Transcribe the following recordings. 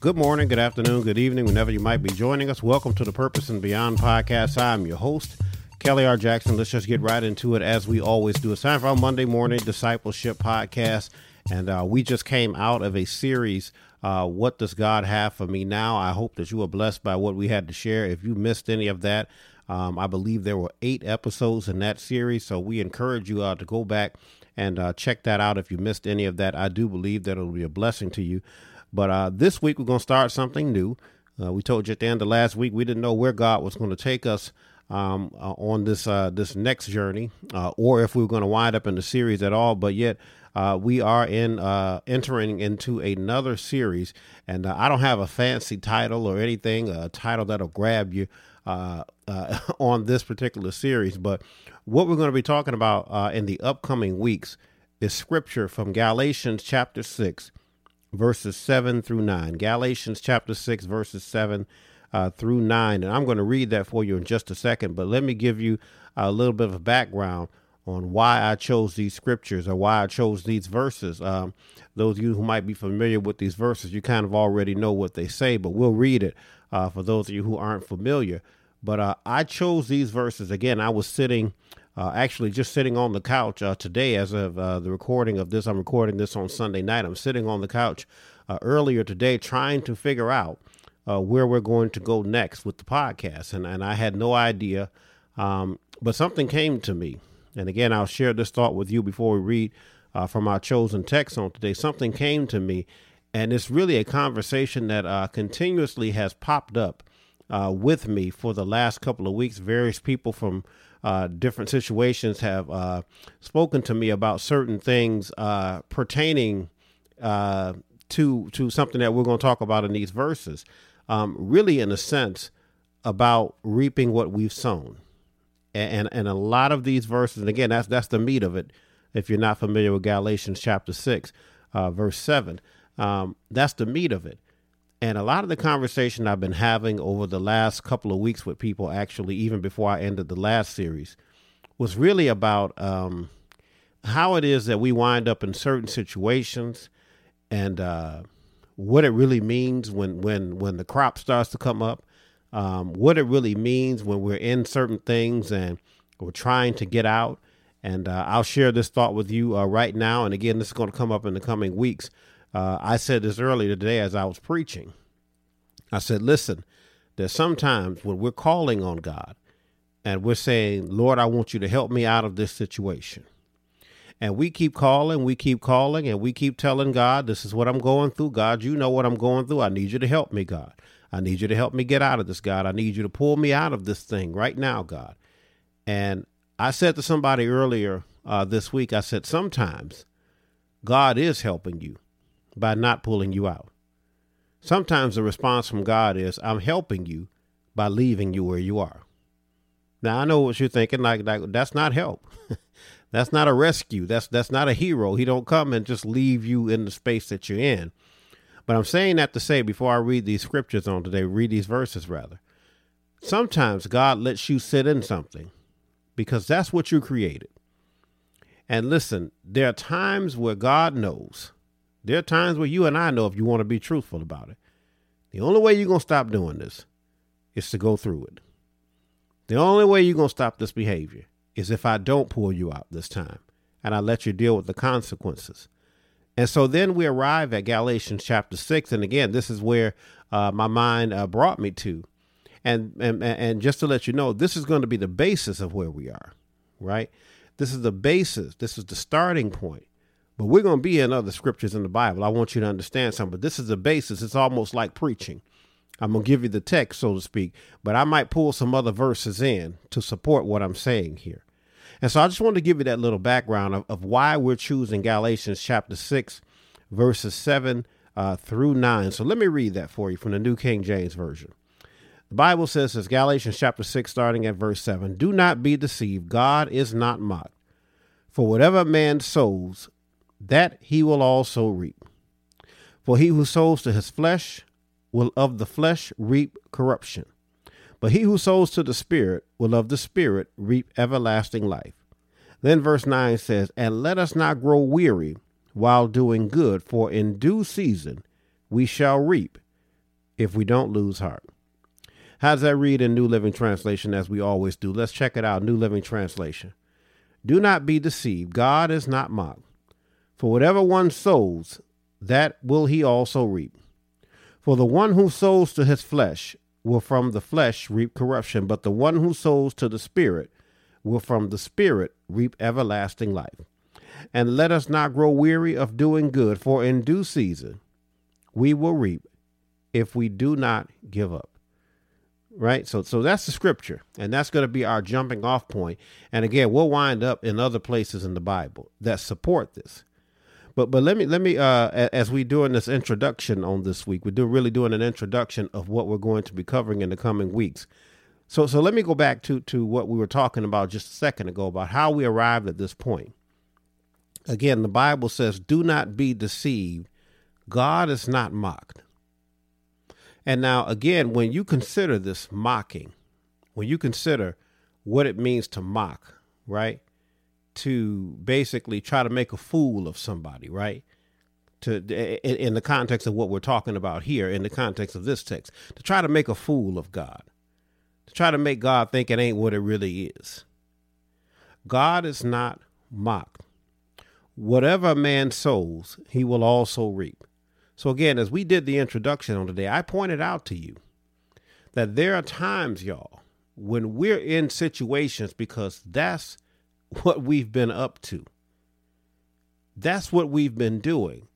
Good morning, good afternoon, good evening, whenever you might be joining us. Welcome to the Purpose and Beyond podcast. I'm your host, Kelly R. Jackson. Let's just get right into it as we always do. It's time for our Monday morning discipleship podcast. And uh, we just came out of a series, uh, What Does God Have for Me Now? I hope that you were blessed by what we had to share. If you missed any of that, um, I believe there were eight episodes in that series. So we encourage you uh, to go back and uh, check that out if you missed any of that. I do believe that it'll be a blessing to you. But uh, this week, we're going to start something new. Uh, we told you at the end of last week we didn't know where God was going to take us um, uh, on this uh, this next journey, uh, or if we were going to wind up in the series at all. But yet, uh, we are in entering into another series, and I don't have a fancy title or anything, a title that'll grab you on this particular series. But what we're going to be talking about in the upcoming weeks is scripture from Galatians chapter six verses 7 through 9. Galatians chapter 6, verses 7 uh, through 9. And I'm going to read that for you in just a second, but let me give you a little bit of background on why I chose these scriptures or why I chose these verses. Um, those of you who might be familiar with these verses, you kind of already know what they say, but we'll read it uh, for those of you who aren't familiar. But uh, I chose these verses. Again, I was sitting uh, actually just sitting on the couch uh, today as of uh, the recording of this. I'm recording this on Sunday night. I'm sitting on the couch uh, earlier today trying to figure out uh, where we're going to go next with the podcast. And, and I had no idea, um, but something came to me. And again, I'll share this thought with you before we read uh, from our chosen text on today. Something came to me, and it's really a conversation that continuously has popped up with me for the last couple of weeks. Various people from uh, different situations have uh, spoken to me about certain things uh, pertaining uh, to to something that we're going to talk about in these verses. Um, really, in a sense, about reaping what we've sown, and, and and a lot of these verses, and again, that's that's the meat of it. If you're not familiar with Galatians chapter six, uh, verse seven, um, that's the meat of it. And a lot of the conversation I've been having over the last couple of weeks with people, actually, even before I ended the last series, was really about um, how it is that we wind up in certain situations and uh, what it really means when, when, when the crop starts to come up, um, what it really means when we're in certain things and we're trying to get out. And uh, I'll share this thought with you uh, right now. And again, this is going to come up in the coming weeks. Uh, I said this earlier today as I was preaching. I said, listen, there's sometimes when we're calling on God and we're saying, Lord, I want you to help me out of this situation. And we keep calling, we keep calling, and we keep telling God, this is what I'm going through. God, you know what I'm going through. I need you to help me, God. I need you to help me get out of this, God. I need you to pull me out of this thing right now, God. And I said to somebody earlier uh, this week, I said, sometimes God is helping you by not pulling you out. Sometimes the response from God is, I'm helping you by leaving you where you are. Now I know what you're thinking, like, like that's not help. that's not a rescue. That's that's not a hero. He don't come and just leave you in the space that you're in. But I'm saying that to say before I read these scriptures on today, read these verses rather. Sometimes God lets you sit in something because that's what you created. And listen, there are times where God knows there are times where you and I know if you want to be truthful about it. The only way you're going to stop doing this is to go through it. The only way you're going to stop this behavior is if I don't pull you out this time and I let you deal with the consequences. And so then we arrive at Galatians chapter 6. And again, this is where uh, my mind uh, brought me to. And, and, and just to let you know, this is going to be the basis of where we are, right? This is the basis. This is the starting point but we're going to be in other scriptures in the Bible. I want you to understand something. But this is the basis. It's almost like preaching. I'm going to give you the text, so to speak, but I might pull some other verses in to support what I'm saying here. And so I just wanted to give you that little background of, of why we're choosing Galatians chapter 6, verses 7 uh, through 9. So let me read that for you from the New King James Version. The Bible says, as Galatians chapter 6, starting at verse 7 Do not be deceived, God is not mocked. For whatever man sows, that he will also reap. For he who sows to his flesh will of the flesh reap corruption, but he who sows to the Spirit will of the Spirit reap everlasting life. Then verse 9 says, And let us not grow weary while doing good, for in due season we shall reap if we don't lose heart. How does that read in New Living Translation as we always do? Let's check it out. New Living Translation. Do not be deceived. God is not mocked. For whatever one sows, that will he also reap. For the one who sows to his flesh will from the flesh reap corruption, but the one who sows to the Spirit will from the Spirit reap everlasting life. And let us not grow weary of doing good, for in due season we will reap if we do not give up. Right? So so that's the scripture, and that's going to be our jumping off point. And again, we'll wind up in other places in the Bible that support this. But but let me let me uh as we doing this introduction on this week, we're doing really doing an introduction of what we're going to be covering in the coming weeks. So so let me go back to to what we were talking about just a second ago about how we arrived at this point. Again, the Bible says, "Do not be deceived. God is not mocked." And now again, when you consider this mocking, when you consider what it means to mock, right? To basically try to make a fool of somebody, right? to in, in, the context of what we're talking about here in the context of this text to try to make a fool of god to try to make God think it ain't what it really is. God is not mocked. Whatever a man sows, he will also reap. So, again, as we did the introduction on today, I pointed out to you that there are times, y'all, when we're in situations because that's what we've been up to. That's what we've been doing.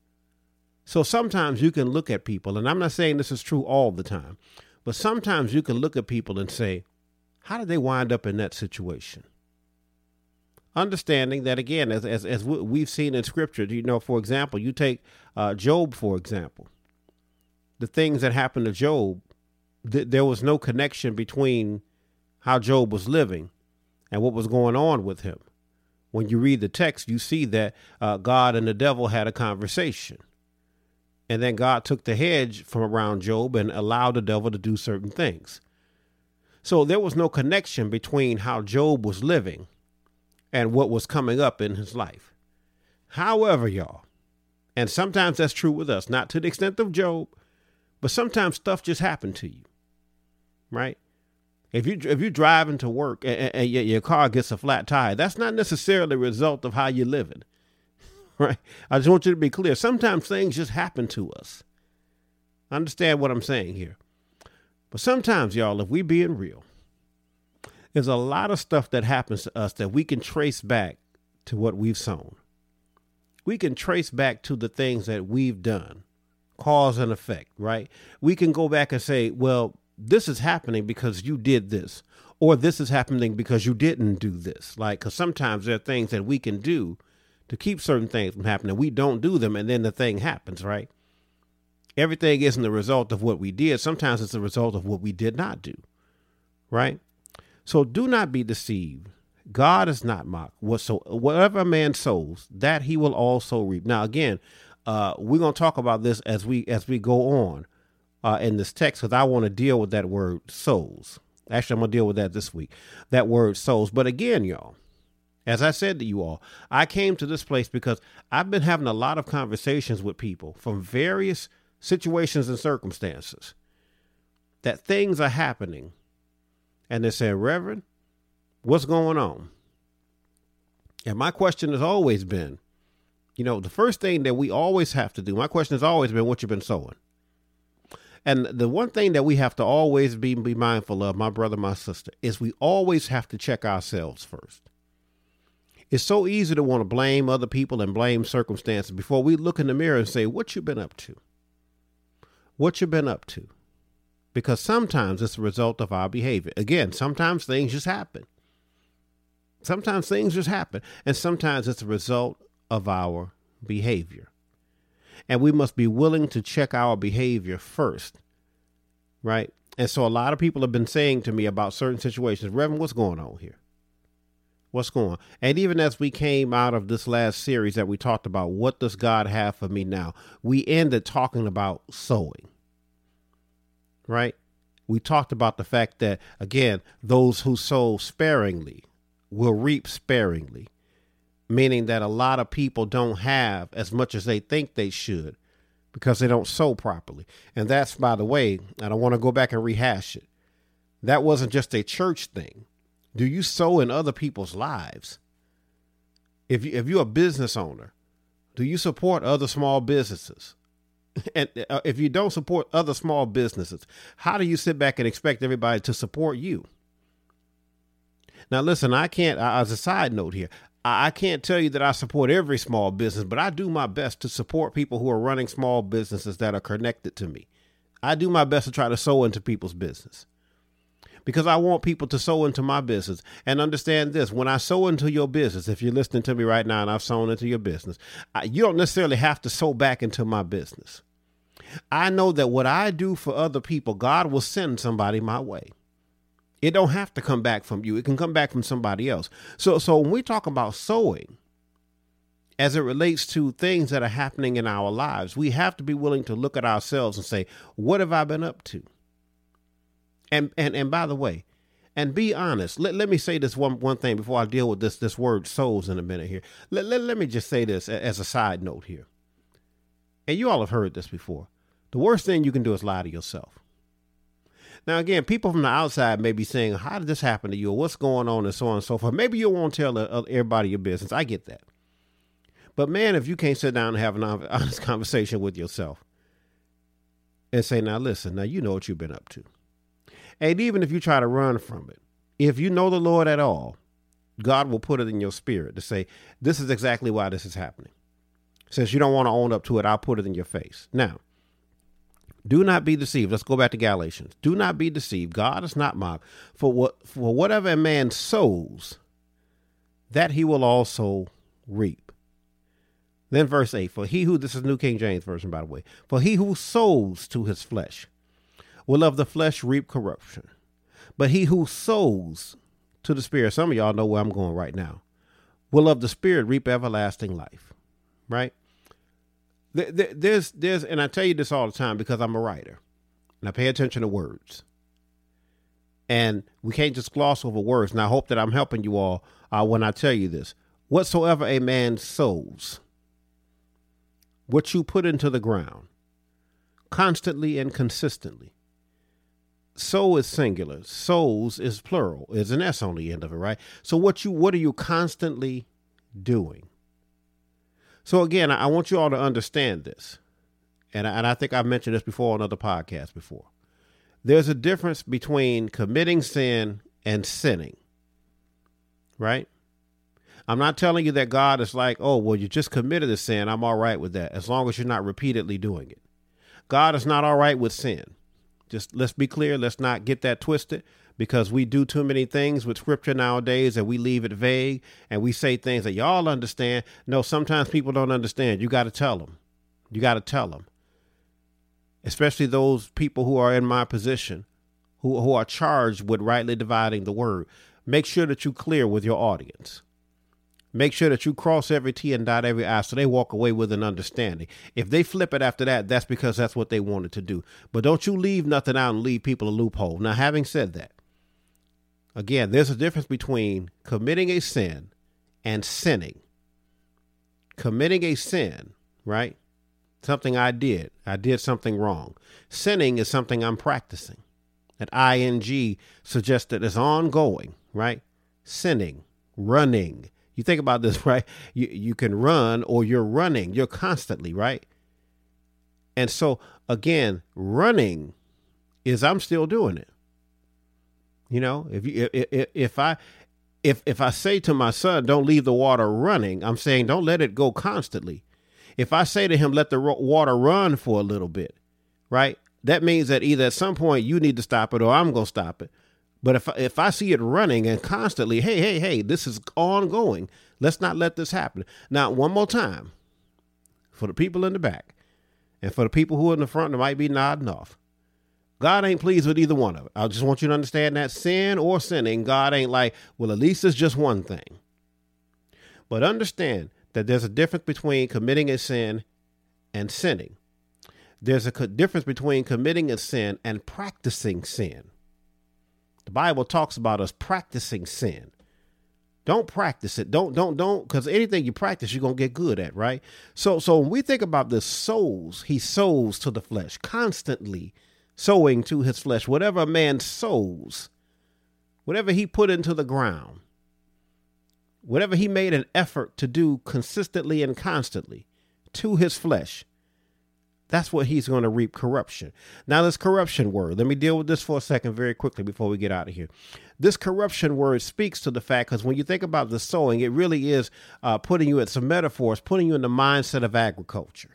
So sometimes you can look at people, and I'm not saying this is true all the time, but sometimes you can look at people and say, how did they wind up in that situation? Understanding that, again, as, as, as we've seen in scripture, you know, for example, you take uh, Job, for example, the things that happened to Job, th- there was no connection between how Job was living and what was going on with him. When you read the text, you see that uh, God and the devil had a conversation. And then God took the hedge from around Job and allowed the devil to do certain things. So there was no connection between how Job was living and what was coming up in his life. However, y'all, and sometimes that's true with us, not to the extent of Job, but sometimes stuff just happened to you, right? If you if you're driving to work and, and your car gets a flat tire, that's not necessarily a result of how you're living. right? I just want you to be clear. Sometimes things just happen to us. Understand what I'm saying here. But sometimes, y'all, if we being real, there's a lot of stuff that happens to us that we can trace back to what we've sown. We can trace back to the things that we've done, cause and effect, right? We can go back and say, well, this is happening because you did this, or this is happening because you didn't do this. Like, because sometimes there are things that we can do to keep certain things from happening. We don't do them, and then the thing happens, right? Everything isn't the result of what we did. Sometimes it's the result of what we did not do, right? So do not be deceived. God is not mocked. So whatever a man sows, that he will also reap. Now, again, uh, we're gonna talk about this as we as we go on uh, in this text because I want to deal with that word souls. Actually, I'm gonna deal with that this week. That word souls. But again, y'all, as I said to you all, I came to this place because I've been having a lot of conversations with people from various situations and circumstances that things are happening. And they say, Reverend, what's going on? And my question has always been, you know, the first thing that we always have to do, my question has always been what you've been sowing. And the one thing that we have to always be, be mindful of, my brother, my sister, is we always have to check ourselves first. It's so easy to want to blame other people and blame circumstances before we look in the mirror and say, What you been up to? What you been up to? Because sometimes it's a result of our behavior. Again, sometimes things just happen. Sometimes things just happen. And sometimes it's a result of our behavior. And we must be willing to check our behavior first. Right? And so a lot of people have been saying to me about certain situations, Reverend, what's going on here? what's going on. And even as we came out of this last series that we talked about, what does God have for me now? We ended talking about sowing, right? We talked about the fact that, again, those who sow sparingly will reap sparingly, meaning that a lot of people don't have as much as they think they should because they don't sow properly. And that's, by the way, I don't want to go back and rehash it. That wasn't just a church thing. Do you sow in other people's lives? If you if you're a business owner, do you support other small businesses? And uh, if you don't support other small businesses, how do you sit back and expect everybody to support you? Now, listen, I can't, as a side note here, I can't tell you that I support every small business, but I do my best to support people who are running small businesses that are connected to me. I do my best to try to sow into people's business because I want people to sow into my business. And understand this when I sow into your business, if you're listening to me right now and I've sown into your business, I, you don't necessarily have to sow back into my business. I know that what I do for other people, God will send somebody my way. It don't have to come back from you. It can come back from somebody else. So so when we talk about sowing as it relates to things that are happening in our lives, we have to be willing to look at ourselves and say, what have I been up to? And and and by the way, and be honest. Let, let me say this one one thing before I deal with this this word souls in a minute here. Let, let, let me just say this as a side note here. And you all have heard this before. The worst thing you can do is lie to yourself. Now, again, people from the outside may be saying, How did this happen to you? What's going on? And so on and so forth. Maybe you won't tell uh, uh, everybody your business. I get that. But man, if you can't sit down and have an honest conversation with yourself and say, Now, listen, now you know what you've been up to. And even if you try to run from it, if you know the Lord at all, God will put it in your spirit to say, This is exactly why this is happening. Since you don't want to own up to it, I'll put it in your face. Now, do not be deceived. Let's go back to Galatians. Do not be deceived. God is not mocked. For what for whatever a man sows, that he will also reap. Then verse 8, for he who this is New King James Version, by the way, for he who sows to his flesh will of the flesh reap corruption. But he who sows to the Spirit, some of y'all know where I'm going right now, will of the Spirit reap everlasting life. Right? There's, there's, and I tell you this all the time because I'm a writer and I pay attention to words. And we can't just gloss over words. And I hope that I'm helping you all uh, when I tell you this. Whatsoever a man sows, what you put into the ground, constantly and consistently, sow is singular Souls is plural is an s on the end of it right so what you what are you constantly doing so again i want you all to understand this. And I, and I think i've mentioned this before on other podcasts before. There's a difference between committing sin and sinning right? I'm not telling you that god is like oh well you just committed a sin. I'm all right with that as long as you're not repeatedly doing it. God is not all right with sin. Just let's be clear. Let's not get that twisted because we do too many things with scripture nowadays and we leave it vague and we say things that y'all understand. No, sometimes people don't understand. You got to tell them. You got to tell them. Especially those people who are in my position, who, who are charged with rightly dividing the word. Make sure that you're clear with your audience. Make sure that you cross every T and dot every I so they walk away with an understanding. If they flip it after that, that's because that's what they wanted to do. But don't you leave nothing out and leave people a loophole. Now, having said that, again, there's a difference between committing a sin and sinning. Committing a sin, right? Something I did. I did something wrong. Sinning is something I'm practicing. That ing suggests that it's ongoing, right? Sinning, running, you think about this, right? You you can run or you're running. You're constantly, right? And so again, running is I'm still doing it. You know, if you if, if I if if I say to my son, "Don't leave the water running," I'm saying, "Don't let it go constantly." If I say to him, "Let the water run for a little bit," right? That means that either at some point you need to stop it or I'm going to stop it. But if if I see it running and constantly, hey, hey, hey, this is ongoing. Let's not let this happen. Now, one more time, for the people in the back, and for the people who are in the front that might be nodding off. God ain't pleased with either one of it. I just want you to understand that sin or sinning, God ain't like, well, at least it's just one thing. But understand that there's a difference between committing a sin and sinning. There's a difference between committing a sin and practicing sin. The Bible talks about us practicing sin. Don't practice it. Don't don't don't because anything you practice, you're gonna get good at, right? So so when we think about the souls, he sows to the flesh, constantly sowing to his flesh. Whatever a man sows, whatever he put into the ground, whatever he made an effort to do consistently and constantly to his flesh, that's what he's going to reap corruption. Now, this corruption word, let me deal with this for a second very quickly before we get out of here. This corruption word speaks to the fact because when you think about the sowing, it really is uh, putting you at some metaphors, putting you in the mindset of agriculture.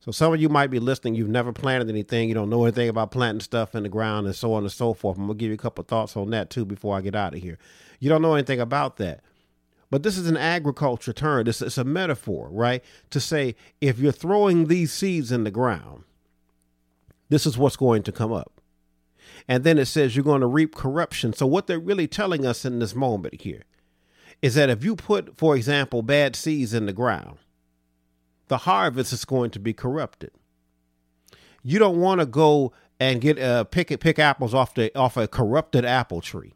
So some of you might be listening, you've never planted anything, you don't know anything about planting stuff in the ground and so on and so forth. I'm to give you a couple thoughts on that too before I get out of here. You don't know anything about that. But this is an agriculture term. It's, it's a metaphor, right? To say if you're throwing these seeds in the ground, this is what's going to come up. And then it says you're going to reap corruption. So, what they're really telling us in this moment here is that if you put, for example, bad seeds in the ground, the harvest is going to be corrupted. You don't want to go and get uh, pick pick apples off the off a corrupted apple tree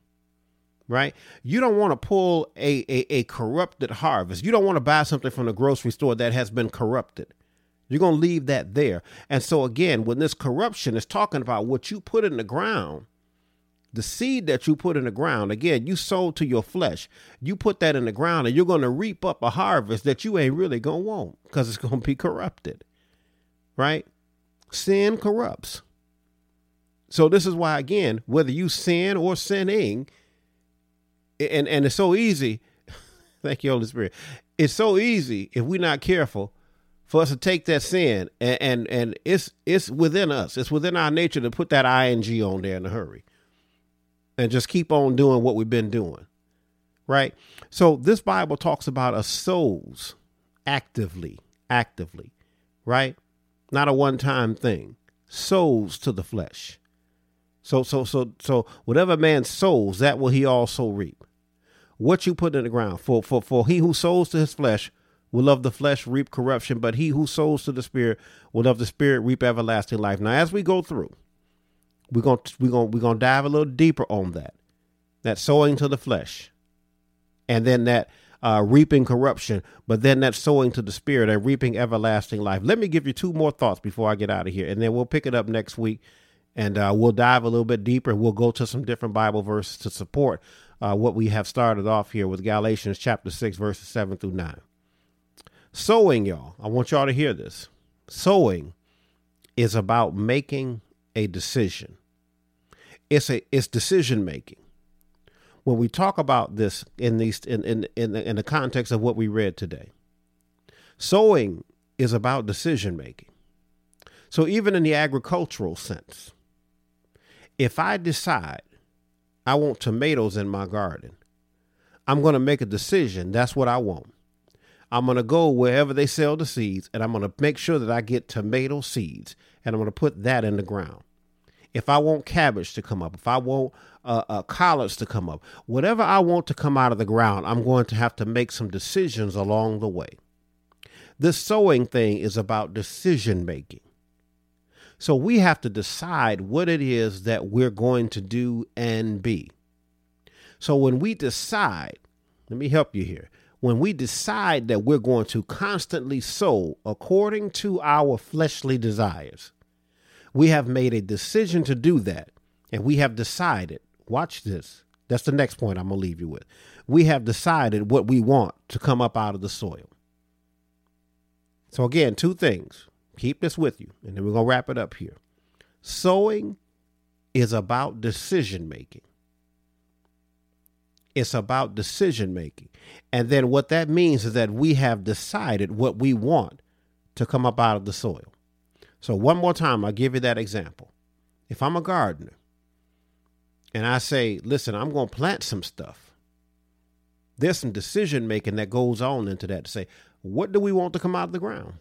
right? You don't want to pull a, a, a, corrupted harvest. You don't want to buy something from the grocery store that has been corrupted. You're going to leave that there. And so, again, when this corruption is talking about what you put in the ground, the seed that you put in the ground, again, you sold to your flesh. You put that in the ground and you're going to reap up a harvest that you ain't really going to want because it's going to be corrupted, right? Sin corrupts. So, this is why, again, whether you sin or sinning, and and it's so easy. Thank you, Holy Spirit. It's so easy if we're not careful for us to take that sin and, and and it's it's within us. It's within our nature to put that ing on there in a hurry, and just keep on doing what we've been doing, right? So this Bible talks about a souls actively, actively, right? Not a one-time thing. Souls to the flesh. So so so so whatever man sows, that will he also reap. What you put in the ground. For for for he who sows to his flesh will of the flesh reap corruption, but he who sows to the spirit will of the spirit reap everlasting life. Now as we go through, we're gonna we're gonna we're gonna dive a little deeper on that. That sowing to the flesh. And then that uh, reaping corruption, but then that sowing to the spirit and reaping everlasting life. Let me give you two more thoughts before I get out of here, and then we'll pick it up next week and uh, we'll dive a little bit deeper. We'll go to some different Bible verses to support uh, what we have started off here with Galatians chapter 6, verses 7 through 9. Sowing, y'all, I want y'all to hear this. Sowing is about making a decision. It's a it's decision making. When we talk about this in these in in in the, in the context of what we read today, sowing is about decision making. So even in the agricultural sense, if I decide I want tomatoes in my garden, I'm going to make a decision. That's what I want. I'm going to go wherever they sell the seeds and I'm going to make sure that I get tomato seeds and I'm going to put that in the ground. If I want cabbage to come up, if I want uh, uh, collards to come up, whatever I want to come out of the ground, I'm going to have to make some decisions along the way. This sowing thing is about decision making. So we have to decide what it is that we're going to do and be. So when we decide, let me help you here. When we decide that we're going to constantly sow according to our fleshly desires, we have made a decision to do that. And we have decided, watch this. That's the next point I'm going to leave you with. We have decided what we want to come up out of the soil. So, again, two things keep this with you, and then we're going to wrap it up here. Sowing is about decision making. It's about decision making. And then what that means is that we have decided what we want to come up out of the soil. So, one more time, I'll give you that example. If I'm a gardener and I say, listen, I'm going to plant some stuff, there's some decision making that goes on into that to say, what do we want to come out of the ground?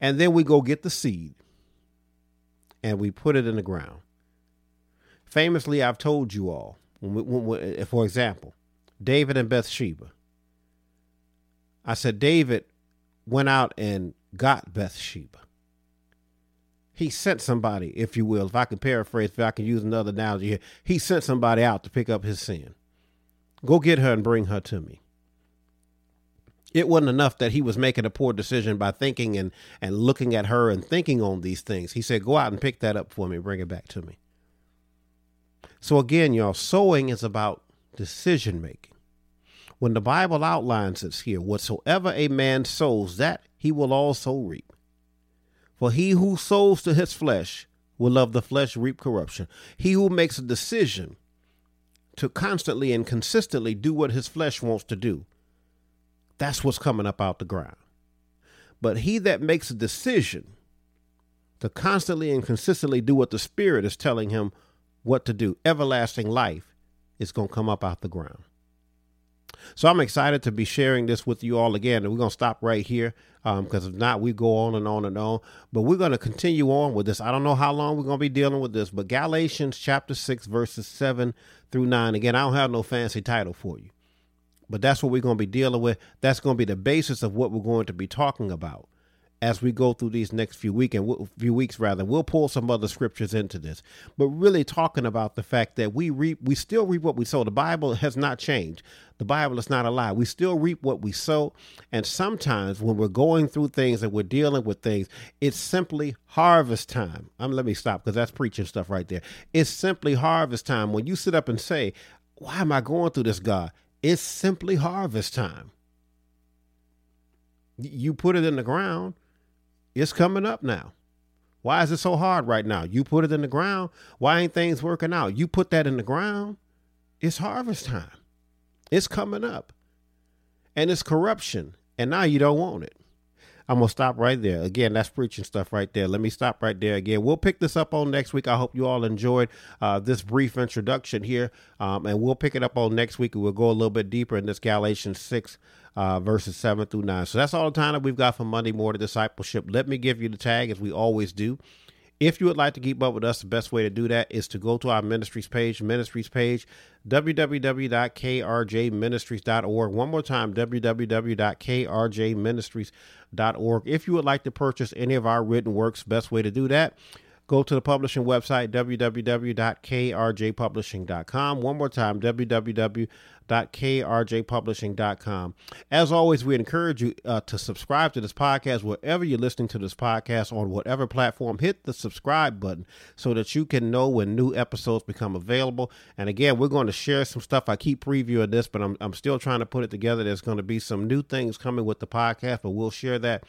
And then we go get the seed and we put it in the ground. Famously, I've told you all, when we, when we, eh, for example, David and Bathsheba. I said, David went out and got Bathsheba. He sent somebody, if you will, if I can paraphrase, if I can use another analogy here, he sent somebody out to pick up his sin. Go get her and bring her to me. It wasn't enough that he was making a poor decision by thinking and, and looking at her and thinking on these things. He said, Go out and pick that up for me, bring it back to me. So, again, y'all, sowing is about decision making. When the Bible outlines it here, whatsoever a man sows, that he will also reap. For he who sows to his flesh will of the flesh reap corruption. He who makes a decision to constantly and consistently do what his flesh wants to do, that's what's coming up out the ground. But he that makes a decision to constantly and consistently do what the Spirit is telling him what to do, everlasting life is going to come up out the ground. So I'm excited to be sharing this with you all again. And we're going to stop right here because um, if not, we go on and on and on. But we're going to continue on with this. I don't know how long we're going to be dealing with this, but Galatians chapter 6, verses 7 through 9. Again, I don't have no fancy title for you, but that's what we're going to be dealing with. That's going to be the basis of what we're going to be talking about as we go through these next few week and few weeks rather we'll pull some other scriptures into this. But really talking about the fact that we reap we still reap what we sow. The bible has not changed. The bible is not a lie. We still reap what we sow. And sometimes when we're going through things and we're dealing with things it's simply harvest time. I'm let me stop because that's preaching stuff right there. It's simply harvest time. When you sit up and say why am i going through this god? It's simply harvest time. You put it in the ground it's coming up now. Why is it so hard right now? You put it in the ground. Why ain't things working out? You put that in the ground. It's harvest time. It's coming up. And it's corruption. And now you don't want it. I'm going to stop right there. Again, that's preaching stuff right there. Let me stop right there again. We'll pick this up on next week. I hope you all enjoyed uh, this brief introduction here. Um, and we'll pick it up on next week. We'll go a little bit deeper in this Galatians 6 uh, verses 7 through 9. So that's all the time that we've got for Monday morning discipleship. Let me give you the tag as we always do. If you would like to keep up with us, the best way to do that is to go to our ministries page, ministries page, www.krjministries.org. One more time, www.krjministries.org. If you would like to purchase any of our written works, best way to do that go to the publishing website www.krjpublishing.com one more time www www.krjpublishing.com. As always, we encourage you uh, to subscribe to this podcast wherever you're listening to this podcast on whatever platform. Hit the subscribe button so that you can know when new episodes become available. And again, we're going to share some stuff. I keep previewing this, but I'm, I'm still trying to put it together. There's going to be some new things coming with the podcast, but we'll share that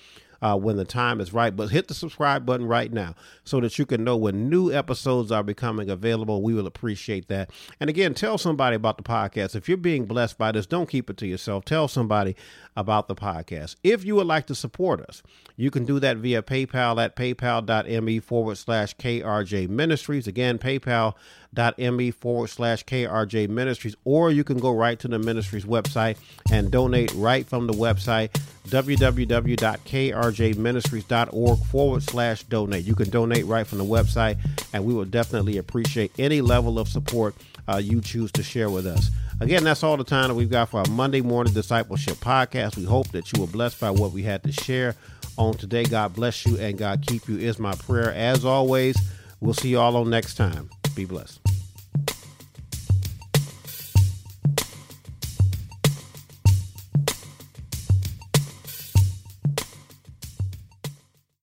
uh, when the time is right. But hit the subscribe button right now so that you can know when new episodes are becoming available. We will appreciate that. And again, tell somebody about the podcast. If you're being blessed by this, don't keep it to yourself. Tell somebody about the podcast. If you would like to support us, you can do that via PayPal at paypal.me forward slash KRJ Ministries. Again, paypal.me forward slash KRJ Ministries. Or you can go right to the ministry's website and donate right from the website www.krjministries.org forward slash donate. You can donate right from the website, and we will definitely appreciate any level of support uh, you choose to share with us. Again, that's all the time that we've got for our Monday morning discipleship podcast. We hope that you were blessed by what we had to share on today. God bless you and God keep you is my prayer. As always, we'll see you all on next time. Be blessed.